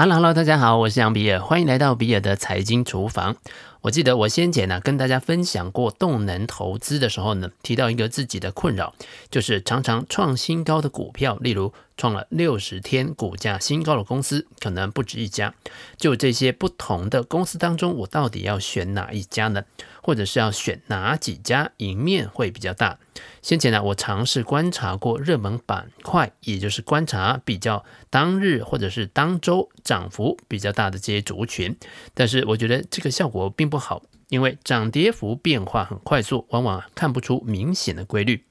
Hello，Hello，大家好，我是杨比尔，欢迎来到比尔的财经厨房。我记得我先前呢跟大家分享过动能投资的时候呢，提到一个自己的困扰，就是常常创新高的股票，例如创了六十天股价新高的公司，可能不止一家。就这些不同的公司当中，我到底要选哪一家呢？或者是要选哪几家赢面会比较大？先前呢，我尝试观察过热门板块，也就是观察比较当日或者是当周涨幅比较大的这些族群，但是我觉得这个效果并不好，因为涨跌幅变化很快速，往往看不出明显的规律。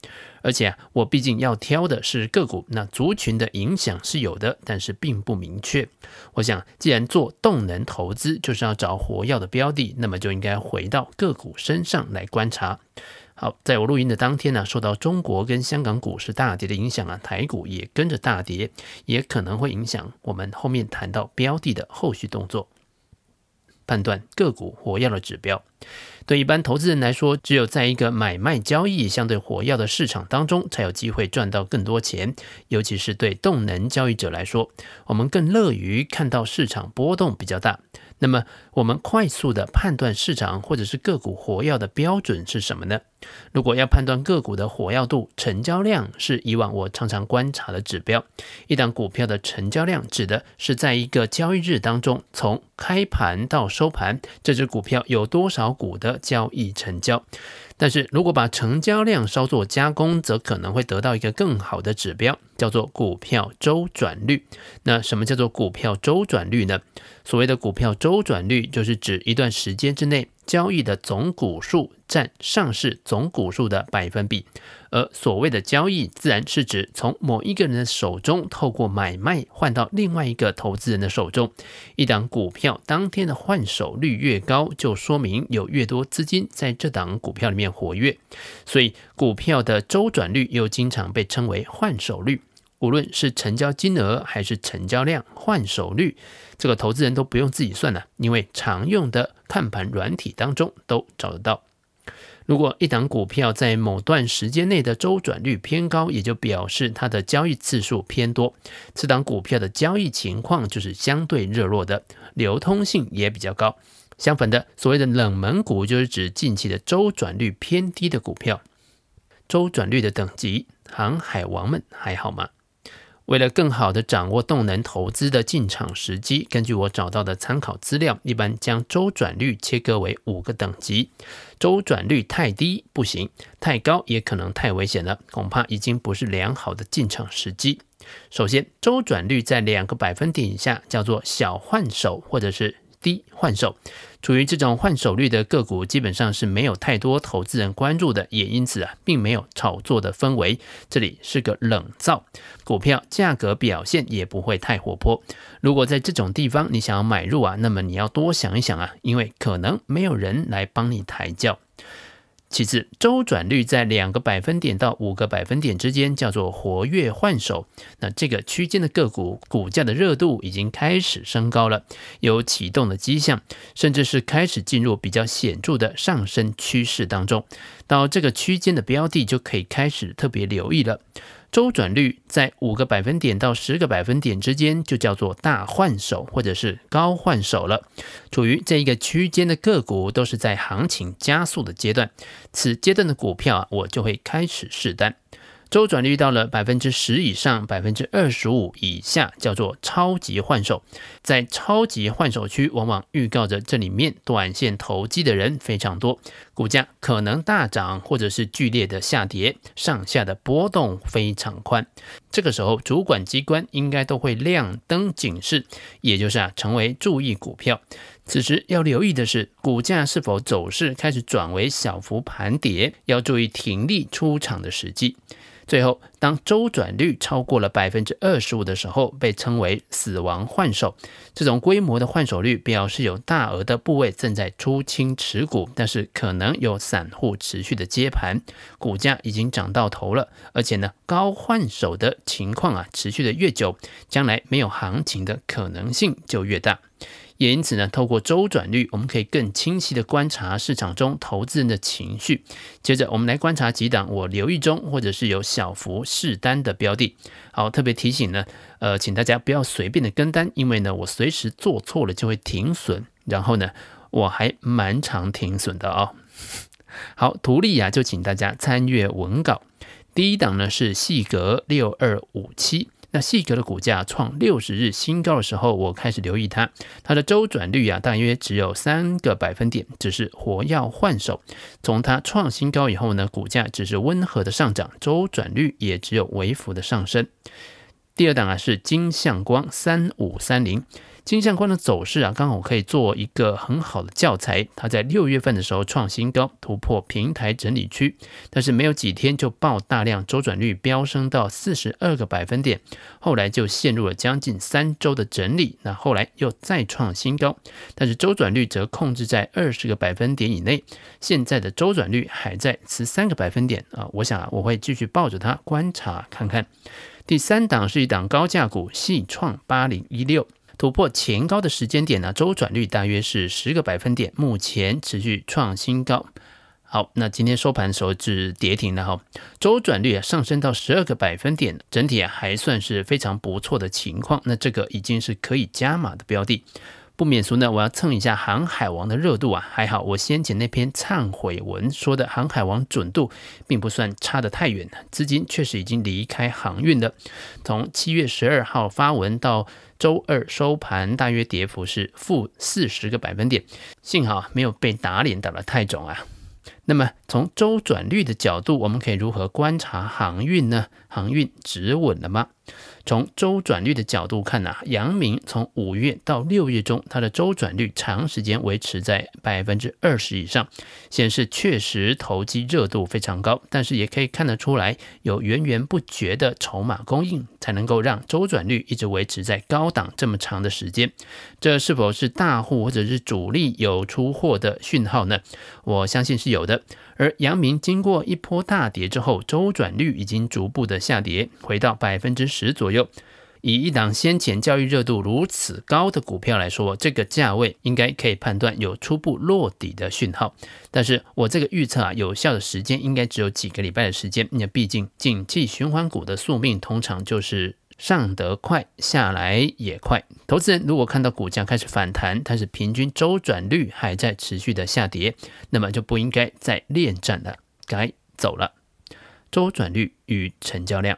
而且啊，我毕竟要挑的是个股，那族群的影响是有的，但是并不明确。我想，既然做动能投资就是要找活跃的标的，那么就应该回到个股身上来观察。好，在我录音的当天呢，受到中国跟香港股市大跌的影响啊，台股也跟着大跌，也可能会影响我们后面谈到标的的后续动作。判断个股活跃的指标，对一般投资人来说，只有在一个买卖交易相对活跃的市场当中，才有机会赚到更多钱。尤其是对动能交易者来说，我们更乐于看到市场波动比较大。那么，我们快速的判断市场或者是个股活跃的标准是什么呢？如果要判断个股的活跃度，成交量是以往我常常观察的指标。一档股票的成交量指的是在一个交易日当中，从开盘到收盘，这只股票有多少股的交易成交。但是如果把成交量稍作加工，则可能会得到一个更好的指标，叫做股票周转率。那什么叫做股票周转率呢？所谓的股票周转率，就是指一段时间之内，交易的总股数占上市总股数的百分比，而所谓的交易，自然是指从某一个人的手中透过买卖换到另外一个投资人的手中。一档股票当天的换手率越高，就说明有越多资金在这档股票里面活跃，所以股票的周转率又经常被称为换手率。无论是成交金额还是成交量，换手率，这个投资人都不用自己算了，因为常用的看盘软体当中都找得到。如果一档股票在某段时间内的周转率偏高，也就表示它的交易次数偏多，此档股票的交易情况就是相对热络的，流通性也比较高。相反的，所谓的冷门股就是指近期的周转率偏低的股票。周转率的等级，航海王们还好吗？为了更好地掌握动能投资的进场时机，根据我找到的参考资料，一般将周转率切割为五个等级。周转率太低不行，太高也可能太危险了，恐怕已经不是良好的进场时机。首先，周转率在两个百分点以下叫做小换手，或者是低换手。处于这种换手率的个股，基本上是没有太多投资人关注的，也因此啊，并没有炒作的氛围。这里是个冷灶，股票价格表现也不会太活泼。如果在这种地方你想要买入啊，那么你要多想一想啊，因为可能没有人来帮你抬轿。其次，周转率在两个百分点到五个百分点之间，叫做活跃换手。那这个区间的个股股价的热度已经开始升高了，有启动的迹象，甚至是开始进入比较显著的上升趋势当中。到这个区间的标的就可以开始特别留意了。周转率在五个百分点到十个百分点之间，就叫做大换手或者是高换手了。处于这一个区间的个股都是在行情加速的阶段，此阶段的股票啊，我就会开始试单。周转率到了百分之十以上，百分之二十五以下叫做超级换手。在超级换手区，往往预告着这里面短线投机的人非常多，股价可能大涨或者是剧烈的下跌，上下的波动非常宽。这个时候，主管机关应该都会亮灯警示，也就是啊，成为注意股票。此时要留意的是，股价是否走势开始转为小幅盘跌，要注意停利出场的时机。最后，当周转率超过了百分之二十五的时候，被称为死亡换手。这种规模的换手率表示有大额的部位正在出清持股，但是可能有散户持续的接盘，股价已经涨到头了。而且呢，高换手的情况啊，持续的越久，将来没有行情的可能性就越大。也因此呢，透过周转率，我们可以更清晰地观察市场中投资人的情绪。接着，我们来观察几档我留意中或者是有小幅试单的标的。好，特别提醒呢，呃，请大家不要随便的跟单，因为呢，我随时做错了就会停损，然后呢，我还蛮常停损的哦。好，图例啊，就请大家参阅文稿。第一档呢是细格六二五七。那细格的股价创六十日新高的时候，我开始留意它，它的周转率啊，大约只有三个百分点，只是活要换手。从它创新高以后呢，股价只是温和的上涨，周转率也只有微幅的上升。第二档啊是金相光三五三零。金相关的走势啊，刚好可以做一个很好的教材。它在六月份的时候创新高，突破平台整理区，但是没有几天就爆大量，周转率飙升到四十二个百分点，后来就陷入了将近三周的整理。那后来又再创新高，但是周转率则控制在二十个百分点以内。现在的周转率还在十三个百分点啊，我想啊，我会继续抱着它观察看看。第三档是一档高价股，矽创八零一六。突破前高的时间点呢，周转率大约是十个百分点，目前持续创新高。好，那今天收盘的时候是跌停了哈，周转率啊上升到十二个百分点，整体啊还算是非常不错的情况。那这个已经是可以加码的标的。不免俗呢，我要蹭一下航海王的热度啊！还好我先前那篇忏悔文说的航海王准度并不算差得太远，资金确实已经离开航运了。从七月十二号发文到周二收盘，大约跌幅是负四十个百分点，幸好没有被打脸打得太重啊。那么从周转率的角度，我们可以如何观察航运呢？航运止稳了吗？从周转率的角度看呢、阳明从五月到六月中，它的周转率长时间维持在百分之二十以上，显示确实投机热度非常高。但是也可以看得出来，有源源不绝的筹码供应，才能够让周转率一直维持在高档这么长的时间。这是否是大户或者是主力有出货的讯号呢？我相信是有的。而阳明经过一波大跌之后，周转率已经逐步的下跌，回到百分之十左右。以一档先前交易热度如此高的股票来说，这个价位应该可以判断有初步落底的讯号。但是我这个预测啊，有效的时间应该只有几个礼拜的时间。那毕竟景气循环股的宿命通常就是。上得快，下来也快。投资人如果看到股价开始反弹，但是平均周转率还在持续的下跌，那么就不应该再恋战了，该走了。周转率与成交量。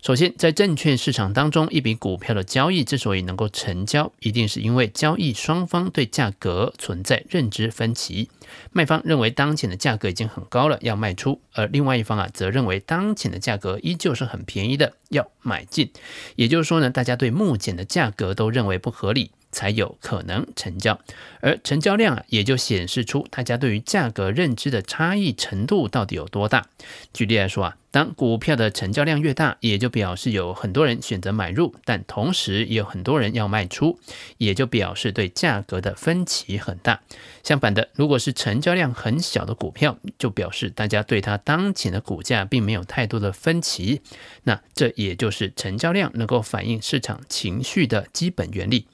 首先，在证券市场当中，一笔股票的交易之所以能够成交，一定是因为交易双方对价格存在认知分歧。卖方认为当前的价格已经很高了，要卖出；而另外一方啊，则认为当前的价格依旧是很便宜的，要买进。也就是说呢，大家对目前的价格都认为不合理。才有可能成交，而成交量啊，也就显示出大家对于价格认知的差异程度到底有多大。举例来说啊，当股票的成交量越大，也就表示有很多人选择买入，但同时也有很多人要卖出，也就表示对价格的分歧很大。相反的，如果是成交量很小的股票，就表示大家对它当前的股价并没有太多的分歧。那这也就是成交量能够反映市场情绪的基本原理。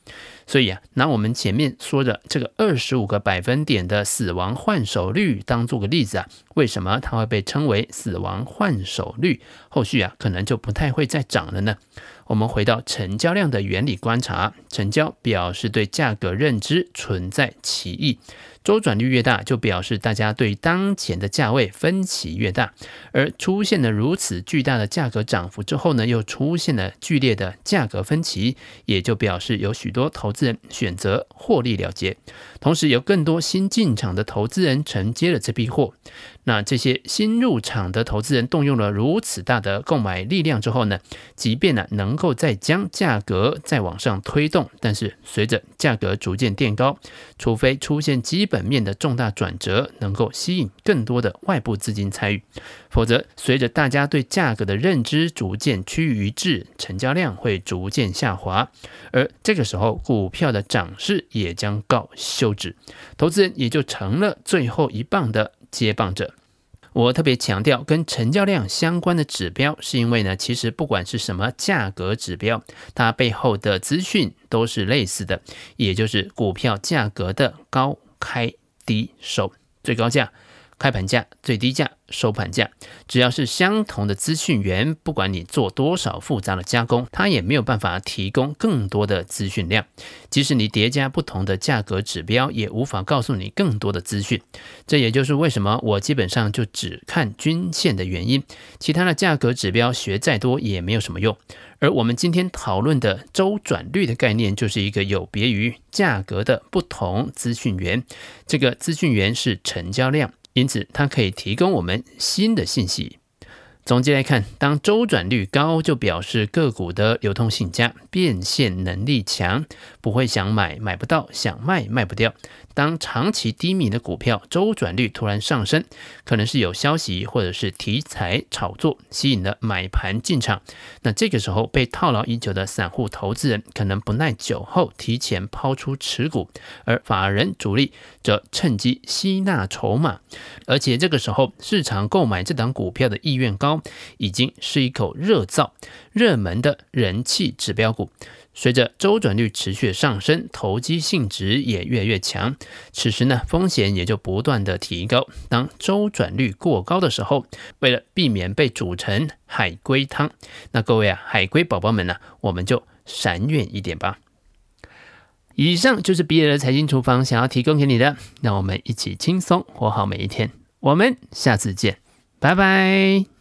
所以啊，拿我们前面说的这个二十五个百分点的死亡换手率当做个例子啊，为什么它会被称为死亡换手率？后续啊，可能就不太会再涨了呢？我们回到成交量的原理观察，成交表示对价格认知存在歧义。周转率越大，就表示大家对当前的价位分歧越大，而出现了如此巨大的价格涨幅之后呢，又出现了剧烈的价格分歧，也就表示有许多投资人选择获利了结，同时有更多新进场的投资人承接了这批货。那这些新入场的投资人动用了如此大的购买力量之后呢，即便呢能够再将价格再往上推动，但是随着价格逐渐垫高，除非出现基本本面的重大转折，能够吸引更多的外部资金参与，否则随着大家对价格的认知逐渐趋于一致，成交量会逐渐下滑，而这个时候股票的涨势也将告休止，投资人也就成了最后一棒的接棒者，我特别强调跟成交量相关的指标，是因为呢，其实不管是什么价格指标，它背后的资讯都是类似的，也就是股票价格的高开低收，最高价。开盘价、最低价、收盘价，只要是相同的资讯源，不管你做多少复杂的加工，它也没有办法提供更多的资讯量。即使你叠加不同的价格指标，也无法告诉你更多的资讯。这也就是为什么我基本上就只看均线的原因。其他的价格指标学再多也没有什么用。而我们今天讨论的周转率的概念，就是一个有别于价格的不同资讯源。这个资讯源是成交量。因此，它可以提供我们新的信息。总结来看，当周转率高，就表示个股的流通性佳，变现能力强，不会想买买不到，想卖卖不掉。当长期低迷的股票周转率突然上升，可能是有消息或者是题材炒作吸引了买盘进场。那这个时候被套牢已久的散户投资人可能不耐久候提前抛出持股，而法人主力则趁机吸纳筹码。而且这个时候市场购买这档股票的意愿高，已经是一口热灶，热门的人气指标股。随着周转率持续上升，投机性质也越来越强。此时呢，风险也就不断的提高。当周转率过高的时候，为了避免被煮成海龟汤，那各位啊，海龟宝宝们呢，我们就闪远一点吧。以上就是比尔的财经厨房想要提供给你的，让我们一起轻松活好每一天。我们下次见，拜拜。